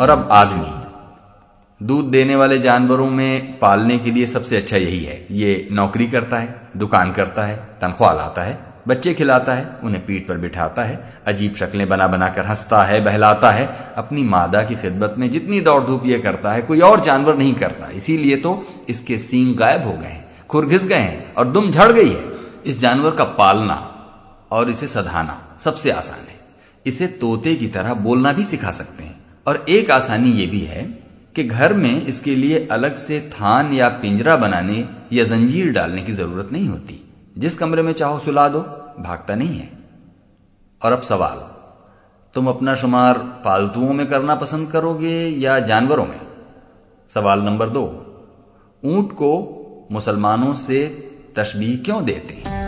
और अब आदमी। दूध देने वाले जानवरों में पालने के लिए सबसे अच्छा यही है। ये नौकरी करता है, दुकान करता है, तनख्वाह लाता है, बच्चे खिलाता है, उन्हें पीठ पर बिठाता है, अजीब शक्लें बना बनाकर हंसता है, बहलाता है, अपनी मादा की खिदमत में जितनी दौड़ धूप ये करता है, कोई और जानवर नहीं करता। इसीलिए तो इसके सींग गायब हो गए हैं, खुर घिस गए हैं और दुम झड़ गई है। इस जानवर का पालना और इसे सधाना सबसे आसान है। इसे तोते की तरह बोलना भी सिखा सकते और एक आसानी ये भी है कि घर में इसके लिए अलग से थान या पिंजरा बनाने या जंजीर डालने की ज़रूरत नहीं होती। जिस कमरे में चाहो सुला दो, भागता नहीं है। और अब सवाल, तुम अपना शुमार पालतुओं में करना पसंद करोगे या जानवरों में? सवाल नंबर दो, ऊँट को मुसलमानों से तशबीह क्यों देते? हैं